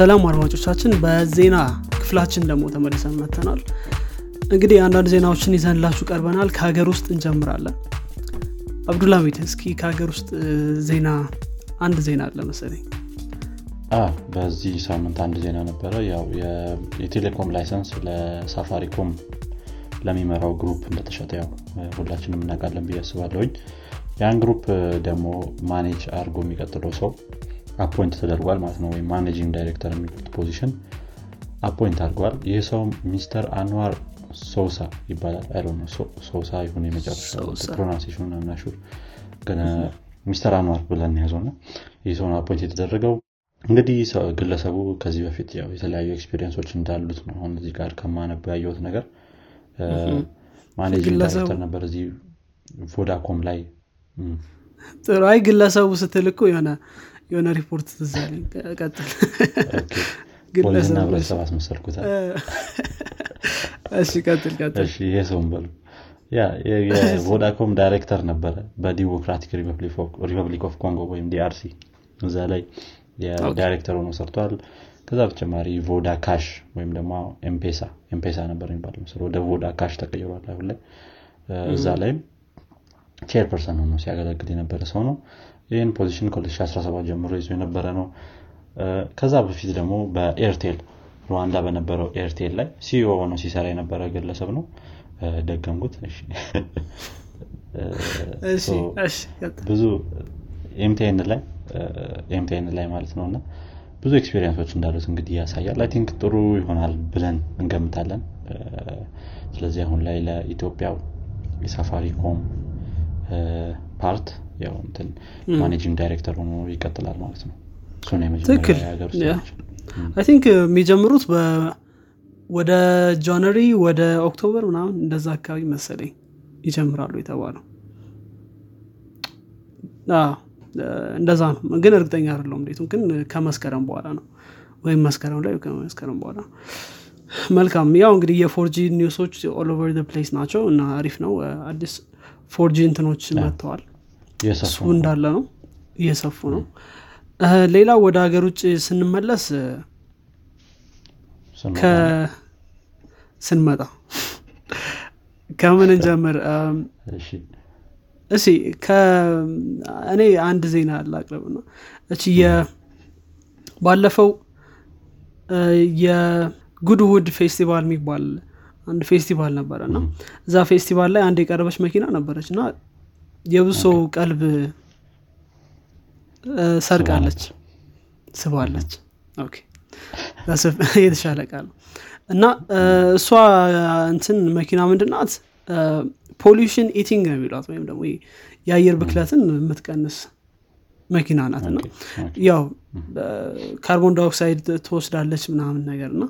ሰላም አድማጮቻችን በዜና ክፍላችን ደግሞ ተመልሰን መጥተናል እንግዲህ አንዳንድ ዜናዎችን ይዘንላችሁ ቀርበናል። ከሀገር ውስጥ እንጀምራለን። አብዱልሀሚድ እስኪ ከሀገር ውስጥ ዜና አንድ ዜና አለ መሰለኝ። በዚህ ሳምንት አንድ ዜና ነበረ። የቴሌኮም license ለሳፋሪኮም ለሚመራው group እንደተሸጠ ያው ሁላችንም እናውቃለን ብዬ አስባለሁኝ። ያን group ደግሞ manage አድርጎ የሚቀጥለው ሰው appoint ተደርጓል ማለት ነው። ወይም managing director የሚሉት position appoint አድርጓል። ይህ ሰው ሚስተር አንዋር ሶሳ ይባላል። አይ ሶሳ ይሁን የመጨረሻ pronunciation not sure ግን ሚስተር አንዋር ብለን ያዘው ና ይህ ሰውን appoint የተደረገው። እንግዲህ ግለሰቡ ከዚህ በፊት ያው የተለያዩ experience ኦች እንዳሉት ነው አሁን እዚህ ጋር ከማነቡ ያየሁት ነገር። ማኔጂንግ ዳይሬክተር ነበር እዚህ ቮዳኮም ላይ። ጥሩ። አይ ግለሰቡ ስትል እኮ የሆነ የሆነ ሪፖርት ትዛለኝ ቀጥል። ፖሊስና ህብረተሰብ አስመሰልኩታል። እሺ ቀጥል ቀጥል። ይሄ ሰውን በሉ። የቮዳኮም ዳይሬክተር ነበረ በዲሞክራቲክ ሪፐብሊክ ኦፍ ኮንጎ ወይም ዲአርሲ። እዛ ላይ ዳይሬክተር ሆኖ ሰርቷል። ከዛ በተጨማሪ ቮዳ ካሽ ወይም ደግሞ ኤምፔሳ ኤምፔሳ ነበር የሚባለው ምስል ወደ ቮዳ ካሽ ተቀይሯል አሁን ላይ። እዛ ላይም chairperson ሆኖ ሲያገለግል የነበረ ሰው ነው ይህን position ከ2017 ጀምሮ ይዞ የነበረ ነው። ከዛ በፊት ደግሞ በኤርቴል ሩዋንዳ በነበረው ኤርቴል ላይ CEO ሆኖ ሲሰራ የነበረ ግለሰብ ነው። ደገምኩት? ብዙ ኤምቲኤን ላይ ኤምቲኤን ላይ ማለት ነው። እና ብዙ experience ኦች እንዳሉት እንግዲህ ያሳያል። I think ጥሩ ይሆናል ብለን እንገምታለን። ስለዚህ አሁን ላይ ለኢትዮጵያው የሳፋሪኮም part ያው እንትን managing director ሆኖ ይቀጥላል ማለት ነው። ትክክል። think የሚጀምሩት ወደ January ወደ October ምናምን እንደዛ አካባቢ መሰለኝ ይጀምራሉ የተባለው። እንደዛ ነው። ግን እርግጠኛ አይደለሁም እንዴቱም ግን ከመስከረም በኋላ ነው። ወይም መስከረም ላይ ከመስከረም በኋላ መልካም። ያው እንግዲህ የ 4G news ኦች all over place ናቸው እና አሪፍ ነው። አዲስ 4G እንትኖች መጥተዋል እሱ እንዳለ ነው። እየሰፉ ነው። ሌላ ወደ ሀገር ውጭ ስንመለስ ስንመጣ? ከምን እንጀምር? እሺ። እኔ አንድ ዜና ላቅርብ ነው እቺ ባለፈው የ Goodwood ፌስቲቫል የሚባል አንድ ፌስቲቫል ነበረ እና እዛ ፌስቲቫል ላይ አንድ የቀረበች መኪና ነበረች እና የብዙ ሰው ቀልብ ሰርቃለች ስባለች የተሻለ ቃል ነው። እና እሷ እንትን መኪና ምንድናት pollution eating ነው የሚሏት ወይም ደግሞ የአየር ብክለትን የምትቀንስ መኪና ናት። እና ያው ካርቦን ዳይኦክሳይድ ትወስዳለች ምናምን ነገር እና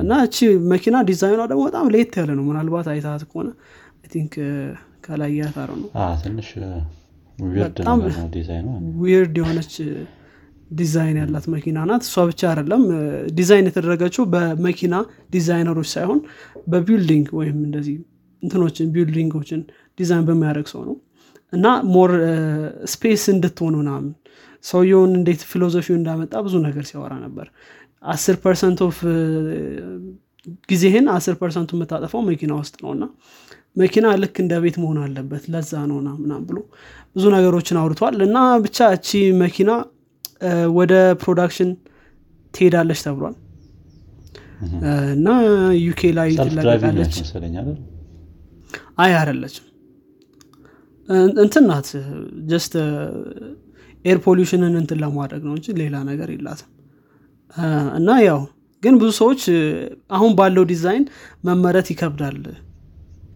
እና እቺ መኪና ዲዛይኗ ደግሞ በጣም ለየት ያለ ነው። ምናልባት አይታት ከሆነ think ከላያት አረ ነው። ትንሽ weird የሆነች ዲዛይን ያላት መኪና ናት። እሷ ብቻ አይደለም ዲዛይን የተደረገችው በመኪና ዲዛይነሮች ሳይሆን በ building ወይም እንደዚህ እንትኖችን building ኦችን ዲዛይን በሚያደረግ ሰው ነው። እና more space እንድትሆን ምናምን ሰውየውን እንዴት philosophy ው እንዳመጣ ብዙ ነገር ሲያወራ ነበር። አስር percent of ጊዜህን አስር percent ኡ የምታጠፋው መኪና ውስጥ ነው። እና መኪና ልክ እንደ ቤት መሆን አለበት። ለዛ ነው ምናም ብሎ ብዙ ነገሮችን አውርቷል። እና ብቻ እቺ መኪና ወደ production ትሄዳለች ተብሏል። እና UK ላይ ትለቀቃለች። አይ አደለችም እንትን ናት። just air pollution ን እንትን ለማድረግ ነው እንጂ ሌላ ነገር የላትም። እና ያው ግን ብዙ ሰዎች አሁን ባለው ዲዛይን መመረት ይከብዳል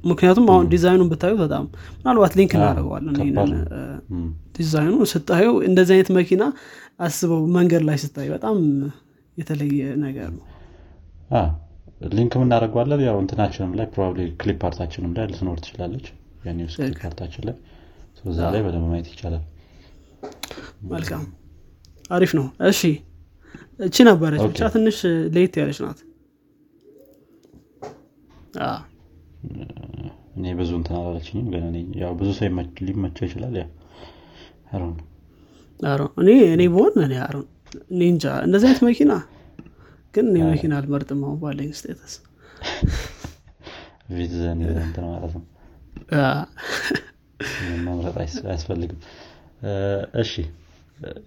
ምክንያቱም አሁን ዲዛይኑን ብታዩ በጣም ምናልባት link እናደርገዋለን ይህንን ዲዛይኑ ስታየው እንደዚህ አይነት መኪና አስበው መንገድ ላይ ስታዩ በጣም የተለየ ነገር ነው። link እናደርገዋለን። ያው እንትናችንም ላይ probably clip part ኣችንም ላይ ልትኖር ትችላለች። የ news clip part ኣችን ላይ። እዛ ላይ በደንብ ማየት ይቻላል። መልካም። አሪፍ ነው። እሺ። እቺ ነበረች ብቻ ትንሽ ለየት ያለች ናት እኔ ብዙ እንትን አላለችኝም። ግን ያው ብዙ ሰው ሊመቸው ይችላል። ያ እኔ እኔ በሆን እኔ አሁን እንጃ እንደዚህ አይነት መኪና ግን እኔ መኪና አልመርጥም አሁን ባለኝ status። Vitz ን እንትን ማለት ነው። መምረጥ አያስፈልግም። እሺ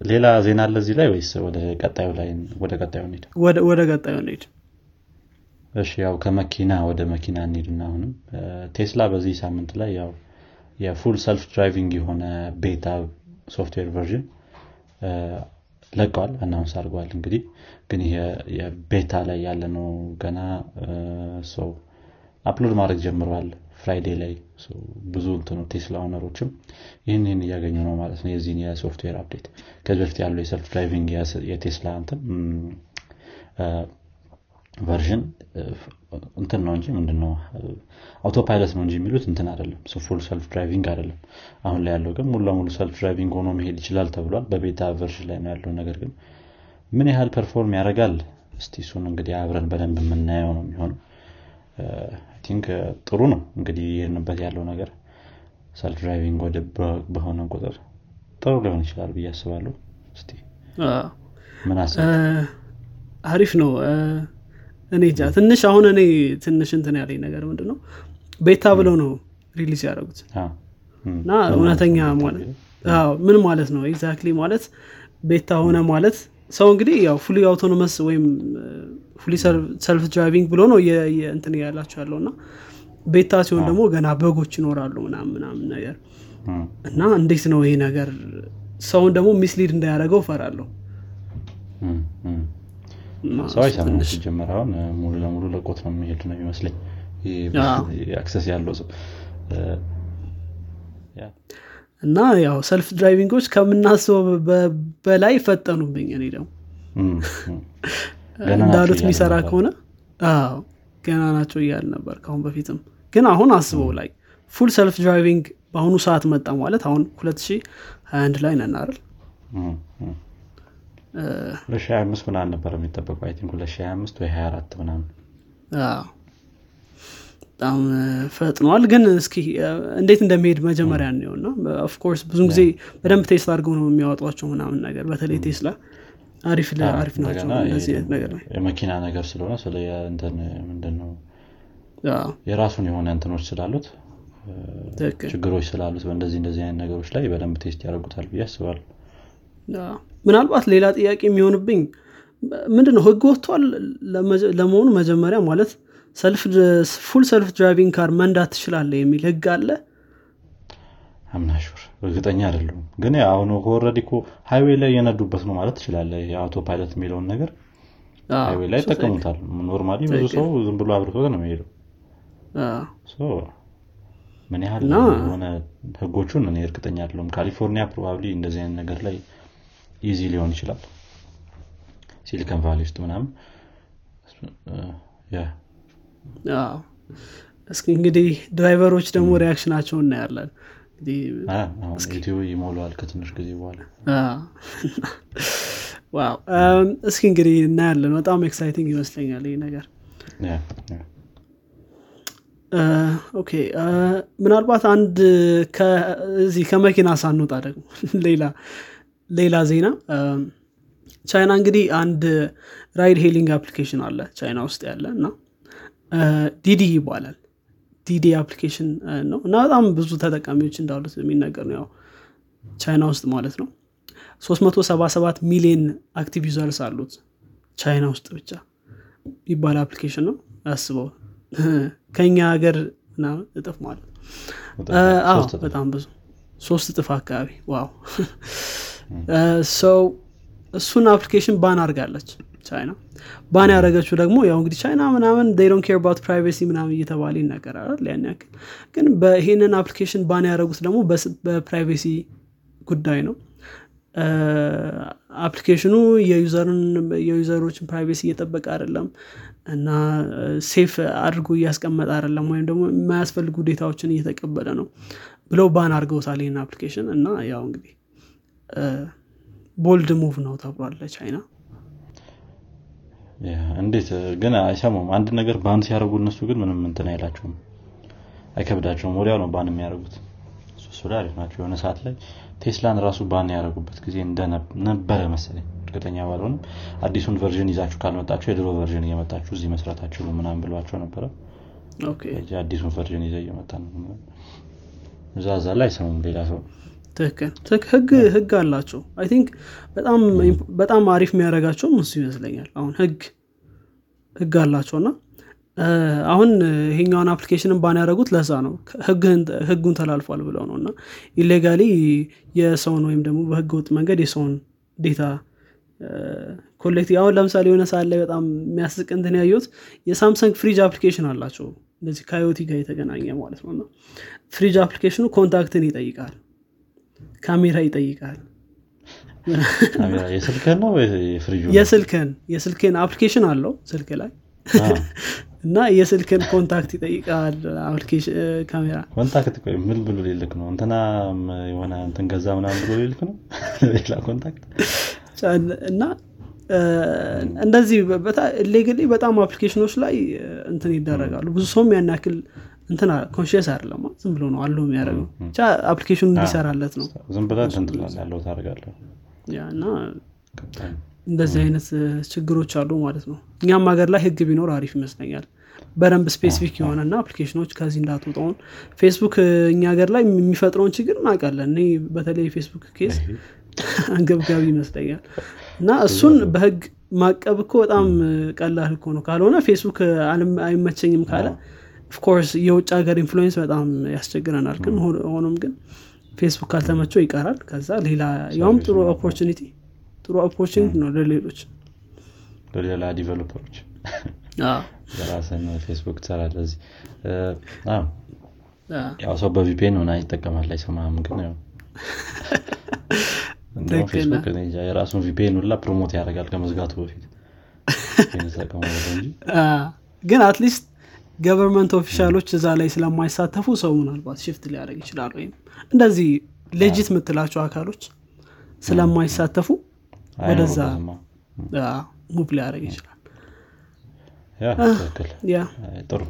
ሌላ ዜና አለ እዚህ ላይ ወይስ ወደ ቀጣዩ ላይ ወደ ቀጣዩ እንሂድ? ወደ ቀጣዩ እንሂድ እሺ ያው ከመኪና ወደ መኪና እንሂድና አሁንም። ቴስላ በዚህ ሳምንት ላይ ያው የ full self driving የሆነ beta software version ለቀዋል announce አድርገዋል እንግዲህ። ግን የ beta ላይ ያለ ነው ገና ሰው upload ማድረግ ጀምረዋል Friday ላይ። ብዙ እንትኑ ቴስላ owner ኦችም ይህን ይህን እያገኙ ነው ማለት ነው የዚህን የ software update። ከዚህ በፊት ያለው የ self driving የቴስላ እንትን version እንትን ነው እንጂ ምንድነው auto pilot ነው እንጂ የሚሉት እንትን አይደለም። full self driving አይደለም። አሁን ላይ ያለው ግን ሙሉ ለሙሉ self driving ሆኖ መሄድ ይችላል ተብሏል። በ beta version ላይ ነው ያለው። ነገር ግን ምን ያህል perform ያደርጋል? እስቲ እሱን እንግዲህ አብረን በደንብ የምናየው ነው የሚሆነው። think ጥሩ ነው እንግዲህ ይህንበት ያለው ነገር። self driving ወደ በሆነ ቁጥር ጥሩ ሊሆን ይችላል ብዬ አስባለሁ። ምን አሪፍ ነው እኔ እንጃ ትንሽ አሁን እኔ ትንሽ እንትን ያለኝ ነገር ምንድ ነው beta ብለው ነው release ያደረጉት። እና እውነተኛ ምን ማለት ነው exactly ማለት? beta ሆነ ማለት ሰው እንግዲህ ያው fully autonomous ወይም fully self driving ብሎ ነው እንትን ያላቸው ያለው እና beta ሲሆን ደግሞ ገና bug ኦች ይኖራሉ ምናምን ምናምን ነገር። እና እንዴት ነው ይሄ ነገር? ሰውን ደግሞ mislead እንዳያደረገው እፈራለሁ ሰው አይሰማም ሲጀመር። አሁን ሙሉ ለሙሉ ለቆት ነው የሚሄድ ነው የሚመስለኝ። access ያለው ሰው። እና ያው self driving ኦች ከምናስበው በላይ ፈጠኑብኝ እኔ ደግሞ። እንዳሉት የሚሰራ ከሆነ? ገና ናቸው እያል ነበር ከአሁን በፊትም። ግን አሁን አስበው ላይ full self driving በአሁኑ ሰዓት መጣ ማለት አሁን 2021 ላይ ነን አይደል 2025 ምናምን ነበር የሚጠበቀው። I think 2025 ወይ 24 ምናምን። በጣም ፈጥኗል። ግን እስኪ እንዴት እንደሚሄድ መጀመሪያ እንየው ና of course ብዙን ጊዜ በደንብ test አድርገው ነው የሚያወጧቸው ምናምን ነገር። በተለይ ቴስላ አሪፍ አሪፍ ናቸው እንደዚህ አይነት ነገር ላይ። የመኪና ነገር ስለሆነ ስለ ምንድነው? የራሱን የሆነ እንትኖች ስላሉት ችግሮች ስላሉት በእንደዚህ እንደዚህ አይነት ነገሮች ላይ በደንብ test ያደርጉታል ብዬ አስባለሁ ምናልባት ሌላ ጥያቄ የሚሆንብኝ ምንድነው? ህግ ወጥቷል ለመሆኑ መጀመሪያ ማለት full self driving car መንዳት ትችላለ የሚል ህግ አለ? I'm not sure እርግጠኛ አይደለሁም። ግን አሁን ከወረድ እኮ highway ላይ የነዱበት ነው ማለት ትችላለ የ auto pilot የሚለውን ነገር highway ላይ ይጠቀሙታል። normally ብዙ ሰው ዝም ብሎ አብርቶት ነው የሚሄደው። ምን ያህል የሆነ ህጎቹን እኔ እርግጠኛ አይደለሁም። ካሊፎርኒያ probably እንደዚህ አይነት ነገር ላይ easy ሊሆን ይችላል። ሲሊከን ቫሊ ውስጥ ምናምን እስኪ እንግዲህ driver ኦች ደግሞ reaction ኣቸው እናያለን። ዩቲዩብ ይሞለዋል ከትንሽ ጊዜ በኋላ። wow። እስኪ እንግዲህ እናያለን። በጣም exciting ይመስለኛል ይህ ነገር። okay። ምናልባት አንድ እዚህ ከመኪና ሳንወጣ ደግሞ ሌላ ሌላ ዜና ቻይና እንግዲህ አንድ ride hailing application አለ ቻይና ውስጥ ያለ እና ዲዲ ይባላል። ዲዲ application ነው እና በጣም ብዙ ተጠቃሚዎች እንዳሉት የሚነገር ነው። ያው ቻይና ውስጥ ማለት ነው። 377 ሚሊዮን active users አሉት ቻይና ውስጥ ብቻ ይባል application ነው። አስበው ከኛ ሀገር እጥፍ ማለት አዎ በጣም ብዙ ሶስት እጥፍ አካባቢ። wow ሰው እሱን application ban አድርጋለች ቻይና። ban ያደረገችው ደግሞ ያው እንግዲህ ቻይና ምናምን don't care about privacy ምናምን እየተባለ ይነገራል ያን ያክል። ግን በይሄንን application ban ያደረጉት ደግሞ በ privacy ጉዳይ ነው። application ኡ የ user ኦችን privacy እየጠበቀ አይደለም እና safe አድርጎ እያስቀመጠ አይደለም ወይም ደግሞ የማያስፈልጉ data ዎችን እየተቀበለ ነው ብለው ban አድርገውታል ይህን application እና ያው እንግዲህ bold move ነው ተብሏል ለቻይና። እንዴት ግን አይሰሙም? አንድ ነገር ban ሲያደርጉ እነሱ ግን ምንም እንትን አይላቸውም አይከብዳቸውም። ወዲያው ነው ban የሚያደርጉት። እሱ ላይ አሪፍ ናቸው። የሆነ ሰዓት ላይ ቴስላን ራሱ ban ያደረጉበት ጊዜ ነበረ መሰለኝ። እርግጠኛ ባልሆንም አዲሱን version ይዛችሁ ካልመጣችሁ የድሮ version እየመጣችሁ እዚህ መስራታችሁ ምናምን ብሏቸው ነበረ። አዲሱን version ይዘ እየመጣ ነው። እዛ እዛ ላይ አይሰሙም ሌላ ሰው ትክክል ትክ- ህግ ህግ አላቸው። I think በጣም በጣም አሪፍ የሚያደርጋቸውም እሱ ይመስለኛል። አሁን ህግ ህግ አላቸው እና አሁን ይሄኛውን application ን ban ያደረጉት ለዛ ነው። ህጉን ተላልፏል ብለው ነው እና illegally የሰውን ወይም ደግሞ በህገ ወጥ መንገድ የሰውን data collect አሁን ለምሳሌ የሆነ ሰዓት ላይ በጣም የሚያስቅ እንትን ያየሁት የሳምሰንግ ፍሪጅ application አላቸው። እንደዚህ ከ IoT ጋር የተገናኘ ማለት ነው እና ፍሪጅ application ኡ contact ን ይጠይቃል ካሜራ ይጠይቃል። የስልክህን ነው application አለው ስልክ ላይ። እና የስልክን contact ይጠይቃል ካሜራ። contact ምን ብሎ ሊልክ ነው? እንትና የሆነ እንትን ገዛ ምናምን ብሎ ሊልክ ነው? ሌላ contact? እና እንደዚህ legally በጣም application ኖች ላይ እንትን ይደረጋሉ። ብዙ ሰውም ያን ያክል እንትን conscious አይደለም ዝም ብሎ ነው አለው የሚያደርገው። ብቻ application ኡ እንዲሰራለት ነው። ዝም ትላለህ ያለው ታደርጋለህ yeah እና እንደዚህ አይነት ችግሮች አሉ ማለት ነው። እኛም ሀገር ላይ ህግ ቢኖር አሪፍ ይመስለኛል። በደንብ specific የሆነና application ኖች ከዚህ እንዳትወጣውን ፌስቡክ እኛ ሀገር ላይ የሚፈጥረውን ችግር እናውቃለን። እኔ በተለይ የፌስቡክ case አንገብጋቢ ይመስለኛል። እና እሱን በህግ ማቀብ እኮ በጣም ቀላል እኮ ነው። ካልሆነ ፌስቡክ አይመቸኝም ካለ of course የውጭ ሀገር influence በጣም ያስቸግረናል ግን ሆኖም ግን ፌስቡክ ካልተመቸው ይቀራል። ከዛ ሌላ ያውም ጥሩ opportunity ጥሩ opportunity ነው ለሌሎች። ለሌላ developer ኦች የራስን ፌስቡክ ትሰራለህ እዚህ። ያው ሰው በ VPN ሆና ይጠቀማል አይሰማም ግን ፌስቡክ የራሱን VPN ሁላ promote ያደርጋል ከመዝጋቱ በፊት። ግን at least government official ኦች እዛ ላይ ስለማይሳተፉ ሰው ምናልባት shift ሊያደርግ ይችላል ወይም እንደዚህ legit የምትላቸው አካሎች ስለማይሳተፉ ወደዛ move ሊያደርግ ይችላል። ጥሩ።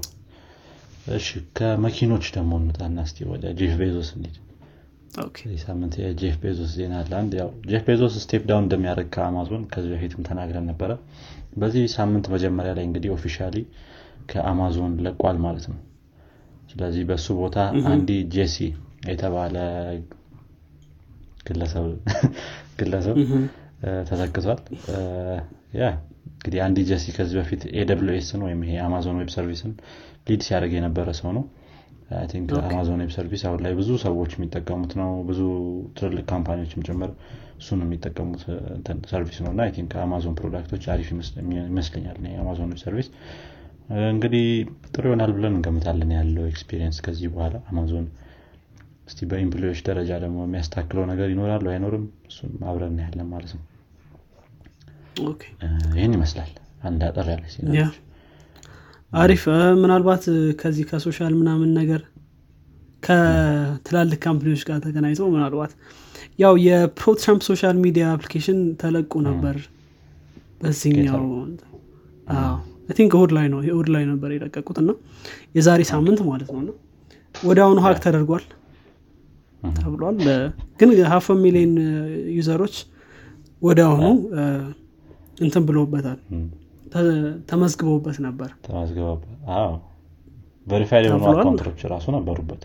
እሺ ከመኪኖች ደግሞ እንውጣና እስቲ ወደ ጄፍ ቤዞስ እንሂድ። ሳምንት የጄፍ ቤዞስ ዜና አለ። አንድ ያው ጄፍ ቤዞስ step down እንደሚያደርግ ከአማዞን ከዚህ በፊትም ተናግረን ነበረ። በዚህ ሳምንት መጀመሪያ ላይ እንግዲህ officially ከአማዞን ለቋል ማለት ነው። ስለዚህ በሱ ቦታ አንዲ ጄሲ የተባለ ግለሰብ ተተክቷል። yeah እንግዲህ አንዲ ጀሲ ከዚህ በፊት AWS ን ወይም ይሄ አማዞን ዌብ ሰርቪስን lead ሲያደርግ የነበረ ሰው ነው። think አማዞን ዌብ ሰርቪስ አሁን ላይ ብዙ ሰዎች የሚጠቀሙት ነው። ብዙ ትልልቅ company ዎችም ጭምር እሱን የሚጠቀሙት። ሰርቪስ ነው። እና ቲንክ አማዞን ፕሮዳክቶች አሪፍ ይመስለ- ይመስለኛል አማዞን ዌብ ሰርቪስ እንግዲህ ጥሩ ይሆናል ብለን እንገምታለን ያለው ኤክስፒሪየንስ ከዚህ በኋላ አማዞን። እስቲ በኢምፕሎዎች ደረጃ ደግሞ የሚያስታክለው ነገር ይኖራል አይኖርም? እሱን አብረን ያለን ማለት ነው። ይህን ይመስላል። አንድ አጠር ያለ አሪፍ። ምናልባት ከዚህ ከ social ምናምን ነገር ከትላልቅ company ዎች ጋር ተገናኝተው ምናልባት ያው የ pro ትራምፕ social media application ተለቁ ነበር። በዚህኛው think እሁድ ላይ ነው እሁድ ላይ ነበር የለቀቁት እና የዛሬ ሳምንት ማለት ነው እና ወደ አሁኑ hack ተደርጓል ተብሏል። እ፣ ግን half million user ኦች ወደ አሁኑ እ፣ እንትን እም፣ ተ- ተመዝግበውበት ነበር። verified የሆኑ ተብሏል። account ኦች ራሱ ነበሩበት።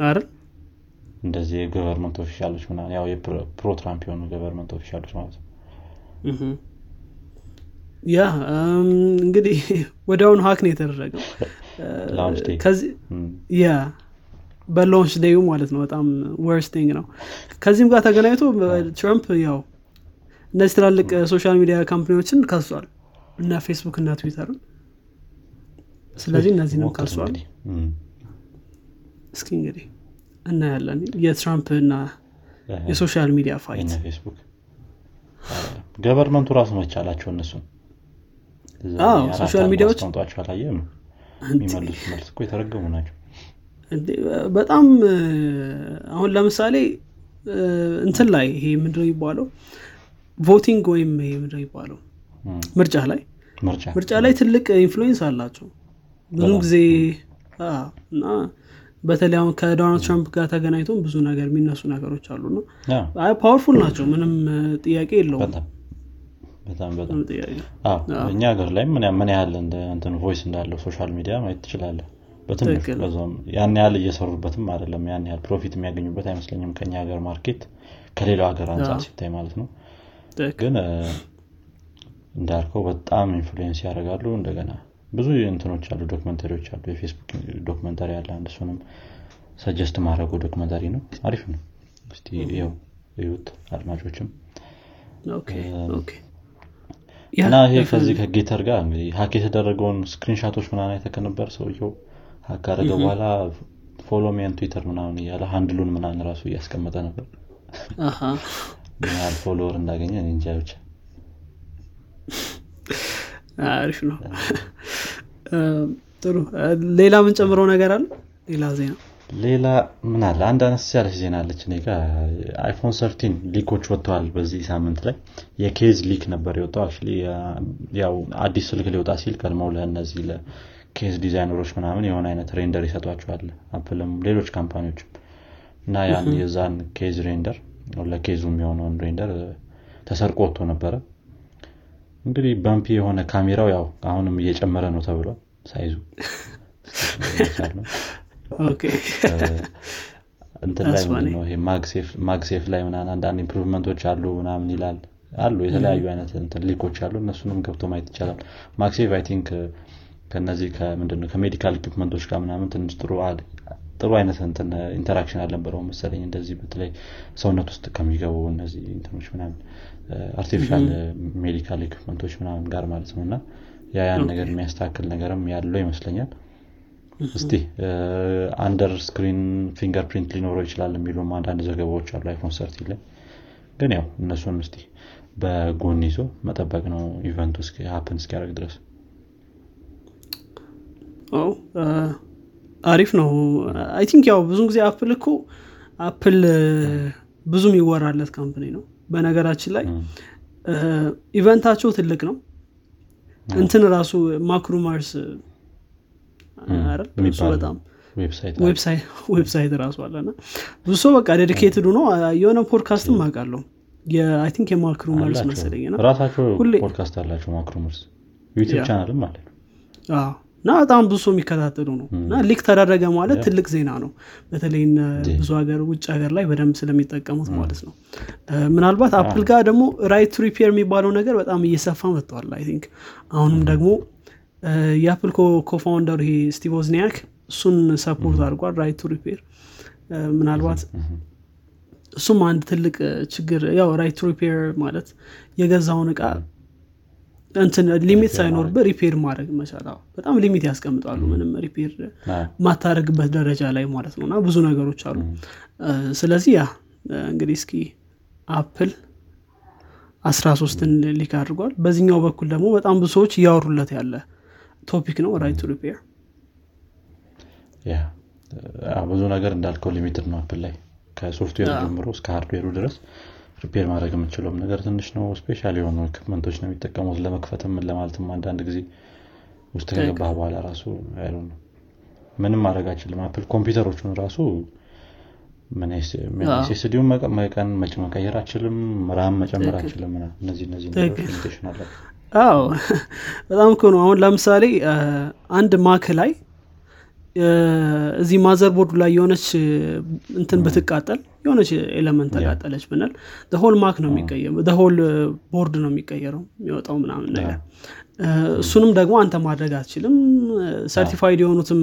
አይደል? እንደዚህ የ government official ኦች ምናምን ያው የ pro ትራምፕ የሆኑ government official ኦች ማለት ነው yeah እንግዲህ ወደ አሁኑ hack ነው የተደረገው። እም፣ yeah በ launch day ዩ ማለት ነው። በጣም worst thing ነው። ከዚህም ጋር ተገናኝቶ ትራምፕ ያው እነዚህ ትላልቅ social media company ዎችን ከሷል። እና ፌስቡክ እና ትዊተርን ስለዚህ እነዚህንም ከሷል። እስኪ እንግዲህ እናያለን። የትራምፕ እና የ social media fight። government ኡ ራሱ መቻላቸው እነሱን social media ዎች- አስቀምጧቸው አላየም የሚመልሱት መልስ እኮ የተረገሙ ናቸው። በጣም አሁን ለምሳሌ እንትን ላይ ይሄ ምንድነው የሚባለው? voting ወይም ይሄ ምንድነው የሚባለው? ምርጫ ላይ ምርጫ። ላይ ትልቅ influence አላቸው። ብዙ ጊዜ እና በተለይ አሁን ከዶናልድ ትራምፕ ጋር ተገናኝቶም ብዙ ነገር የሚነሱ ነገሮች አሉ yeah፣ powerful ናቸው። ምንም ጥያቄ የለውም በጣም በጣም እኛ ሀገር ላይ ምን ያህል እንትን voice እንዳለው social media ማየት ትችላለህ። በዛውም ያን ያህል እየሰሩበትም አይደለም። ያን ያህል profit የሚያገኙበት አይመስለኝም ከኛ ሀገር market ከሌላው ሀገር አንጻር ሲታይ ማለት ነው። ግን እንዳልከው በጣም influence ያደርጋሉ። እንደገና ብዙ እንትኖች አሉ documentary ዎች አሉ። የፌስቡክ documentary አለ አንድ እሱንም suggest ማድረጉ documentary ነው። አሪፍ ነው። ይኸው እዩት አድማጮችም እና ይሄ ከዚህ ከ Gettr ጋር እንግዲህ hack የተደረገውን screenshot ኦች ምናምን አይተህ ነበር ሰውየው hack ካደረገ በኋላ follow me on Twitter ምናምን እያለ handle ኡን ምናምን ራሱ እያስቀመጠ ነበር። ያህል follower እንዳገኘ እንጃ ብቻ። አሪፍ ነው። ጥሩ። ሌላ ምን ጨምረው ነገር አለ? ሌላ ዜና ሌላ ምን አለ? አንድ አነስ ያለች ዜና አለች እኔ ጋ አይፎን thirteen leak ኦች ወጥተዋል በዚህ ሳምንት ላይ። የ case leak ነበር የወጣው ያው አዲስ ስልክ ሊወጣ ሲል ቀድመው ለእነዚህ ለ case designer ኦች ምናምን የሆነ አይነት render ይሰጧቸዋል አፕልም ሌሎች company ዎችም። እና ያን የዛን case render ለ case ኡ የሚሆነውን render ተሰርቆ ወጥቶ ነበረ። እንግዲህ bumpy የሆነ ካሜራው ያው አሁንም እየጨመረ ነው ተብሏል size ኡ እንትን ላይ. ምንድነው ይሄ MagSafe- ላይ ምናምን አንዳንድ improvement ኦች አሉ ምናምን ይላል። አሉ የተለያዩ አይነት እንትን leak ኦች አሉ። እነሱንም ገብቶ ማየት ይቻላል። MagSafe I think ከነዚህ ከምንድነው ከ medical equipment ኦች ጋር ምናምን ትንሽ ጥሩ ጥሩ አይነት እንትን interaction አልነበረውም መሰለኝ እንደዚህ በተለይ ሰውነት ውስጥ ከሚገቡ እነዚህ እንትኖች ምናምን artificial medical equipment ኦች ምናምን ጋር ማለት ነው። እና ያ ያን ነገር የሚያስተካክል ነገርም ያለው ይመስለኛል እስቲ under screen fingerprint ሊኖረው ይችላል የሚሉም አንዳንድ ዘገባዎች አሉ አይፎን thirteen ላይ። ግን ያው እነሱን እስቲ በጎን ይዞ መጠበቅ ነው event ኡ happen እስኪያደርግ ድረስ። አሪፍ ነው። I think ያው ብዙ ጊዜ አፕል እኮ አፕል እ፣ ብዙ የሚወራለት company ነው። በነገራችን ላይ event ኣቸው ትልቅ ነው። እንትን ራሱ MacRumors አይደል? እሱ የሚባል በጣም website ራሱ አለና ብዙ ሰው በቃ dedicated ነው የሆነ ፖድካስትም አውቃለሁ። I think የማክሩ አላቸው መሰለኝ ና ራሳቸው ሁሌ- ፖድካስት አላቸው MacRumors YouTube yeah። channel ም አለ። እና በጣም ብዙ ሰው የሚከታተሉ ነው። እና leak ተደረገ ማለት ትልቅ ዜና ነው። በተለይ ብዙ ሀገር ውጭ ሀገር ላይ በደንብ ስለሚጠቀሙት ማለት ነው። ምናልባት አፕል ጋር ደግሞ right repair የሚባለው ነገር በጣም እየሰፋ መጥተዋል I think። አሁንም ደግሞ የአፕል cofounder ይሄ ስቲቭ ዎዝኒያክ እሱን support አድርጓል right to repair ምናልባት እሱም አንድ ትልቅ ችግር ያው right to repair ማለት የገዛውን እቃ እንትን limit ሳይኖርብህ repair ማድረግ መቻል በጣም limit ያስቀምጣሉ ምንም repair አዎ። ማታደርግበት ደረጃ ላይ ማለት ነው። እና ብዙ ነገሮች አሉ። ስለዚህ ያ እንግዲህ እስኪ አፕል አስራ ሶስትን leak አድርጓል። በዚህኛው በኩል ደግሞ በጣም ብዙ ሰዎች እያወሩለት ያለ topic ነው right to repair? አዎ፣ ብዙ ነገር እንዳልከው limited ነው አፕል ላይ። ከሶፍትዌር ጀምሮ እስከ hardware ኡ ድረስ repair ማድረግ የምችለውም ነገር ትንሽ ነው። special የሆኑ equipment ኦች ነው የሚጠቀሙት ለመክፈትም ለማለትም አንዳንድ ጊዜ ውስጥ ከገባህ በኋላ ራሱ ምንም ማድረግ አይችልም አፕል ኮምፒውተሮቹን ራሱ SSD ውን መቀን መቀየር አችልም RAM መጨመር አችልም እነዚህ እነዚህ ነገሮች ትክክል። limitation አለ አዎ በጣም እኮ ነው። አሁን ለምሳሌ አንድ ማክ ላይ እዚህ motherboard ኡ ላይ የሆነች እንትን ብትቃጠል የሆነች element ተቃጠለች ብንል whole ማክ ነው የሚቀየረው whole ቦርድ ነው የሚቀየረው የሚወጣው ምናምን ነገር። እሱንም ደግሞ አንተ ማድረግ አትችልም። certified የሆኑትም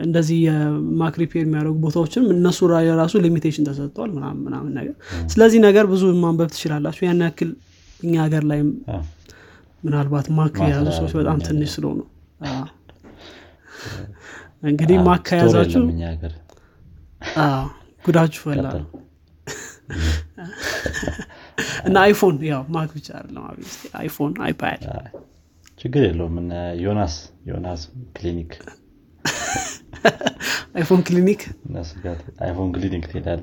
እንደዚህ የማክ repair የሚያደርጉ ቦታዎችንም እነሱ የራሱ limitation ተሰጥተዋል ምናምን ምናምን ነገር። ስለዚህ ነገር ብዙ ማንበብ ትችላላችሁ። ያን ያክል እኛ ሀገር ላይም ምናልባት ማክ የያዙ ሰዎች በጣም ትንሽ ስለሆኑ። እንግዲህ ማክ ከያዛችሁ ጉዳችሁ ፈላ። ነው እና iPhone ያው Mac ብቻ አይደለም iPhone iPad አይ፣ ችግር የለውም። ዮናስ ዮናስ ክሊኒክ። iPhone ክሊኒክ? iPhone ክሊኒክ ትሄዳል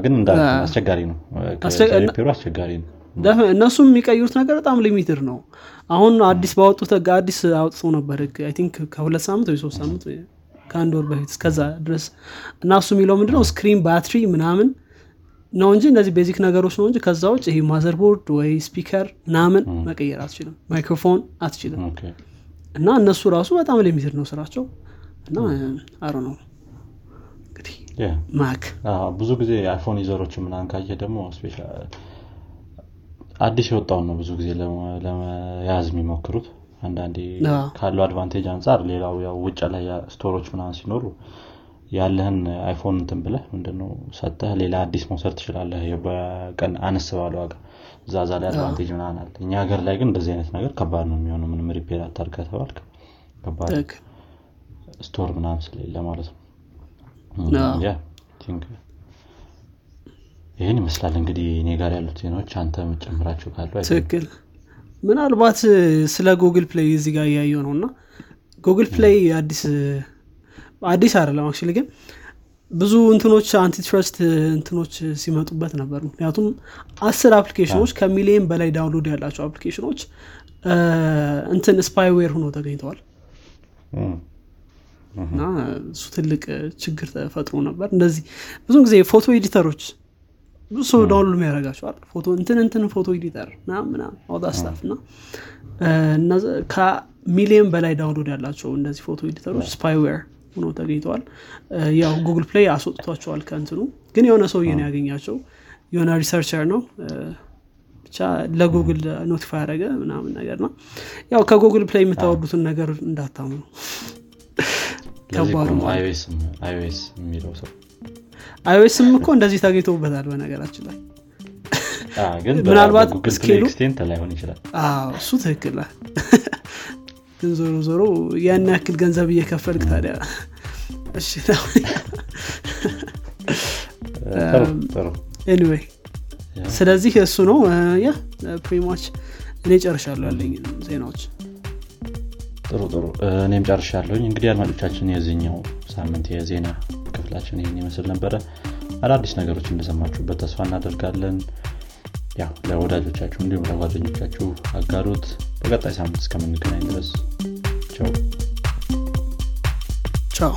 ግን እንዳልኩህ አዎ። አስቸጋሪ ነው። አስቸጋሪ ነው እነሱም የሚቀይሩት ነገር በጣም limited ነው። አሁን አዲስ ባወጡት አዲስ አውጥተው ነበር I think ከሁለት ሳምንት ወይ ሶስት ሳምንት ከአንድ ወር በፊት እስከዛ ድረስ። እና እሱ የሚለው ምንድነው? screen ባትሪ ምናምን ነው እንጂ እነዚህ basic ነገሮች ነው እንጂ ከዛ ውጭ ይሄ motherboard ወይ speaker ምናምን መቀየር አትችልም። ማይክሮፎን አትችልም። እና እነሱ ራሱ በጣም limited ነው ስራቸው። እና አሮ ነው እንግዲህ Mac ብዙ ጊዜ iPhone user ኦች ምናምን ካየ ደግሞ አዲስ የወጣውን ነው ብዙ ጊዜ ለመ- ለመያዝ የሚሞክሩት። አንዳንዴ ካለው advantage አንጻር ሌላው ያው ውጭ ላይ store ኦች ምናምን ሲኖሩ ያለህን iPhone እንትን ብለህ ምንድነው ሰጠህ ሌላ አዲስ መውሰድ ትችላለህ። በቀን አነስ ባለ ዋጋ እዛ ዛ ላይ advantage ምናምን አለ። እኛ ሀገር ላይ ግን እንደዚህ አይነት ነገር ከባድ ነው የሚሆነው። ምንም repair አታርግ ከተባልክ ከባድ store ምናምን ስለሌለ ማለት ነው ይህን ይመስላል እንግዲህ እኔ ጋር ያሉት ዜናዎች አንተ የምትጨምራቸው ካሉ ትክክል። ምናልባት ስለ Google Play እዚህ ጋር እያየው ነው እና Google Play አዲስ አዲስ አይደለም actually ግን ብዙ እንትኖች antitrust እንትኖች ሲመጡበት ነበር። ምክንያቱም አስር application ኦች ከሚሊየን በላይ download ያላቸው application ኦች እንትን spyware ሆኖ ተገኝተዋል። እና እሱ ትልቅ ችግር ተፈጥሮ ነበር። እንደዚህ ብዙ ጊዜ ፎቶ editor ኦች ብዙ ሰው download የሚያደርጋቸዋል ፎቶ እንትን እንትን ፎቶ editor ምናምን all that stuff እና ከሚሊየን በላይ download ያላቸው እነዚህ ፎቶ editor ኦች spyware ሆኖ ተገኝተዋል። ያው Google Play አስወጥቷቸዋል ከእንትኑ። ግን የሆነ ሰውዬ ነው ያገኛቸው። የሆነ researcher ነው። ብቻ ለ Google notify ያደረገ ምናምን ነገር ነው ያው ከ Google Play የምታወርዱትን ነገር እንዳታምኑ። ከባድ ነው iOS ም እኮ እንደዚህ ተገኝተውበታል በነገራችን ላይ። ምናልባት scale ኡ- እሱ ትክክል ግን ዞሮ ዞሮ ያን ያክል ገንዘብ እየከፈልክ ታዲያ? እሺ anyway ስለዚህ እሱ ነው። yeah pretty much እኔ ጨርሻለሁ ያለኝ ዜናዎች። ጥሩ ጥሩ። እኔም ጨርሻለሁኝ። እንግዲህ አድማጮቻችን የዚህኛው ሳምንት የዜና ክፍላችን ይህን ይመስል ነበረ። አዳዲስ ነገሮች እንደሰማችሁበት ተስፋ እናደርጋለን። ያው ለወዳጆቻችሁ እንዲሁም ለጓደኞቻችሁ አጋሩት። በቀጣይ ሳምንት እስከምንገናኝ ድረስ ቻው። ቻው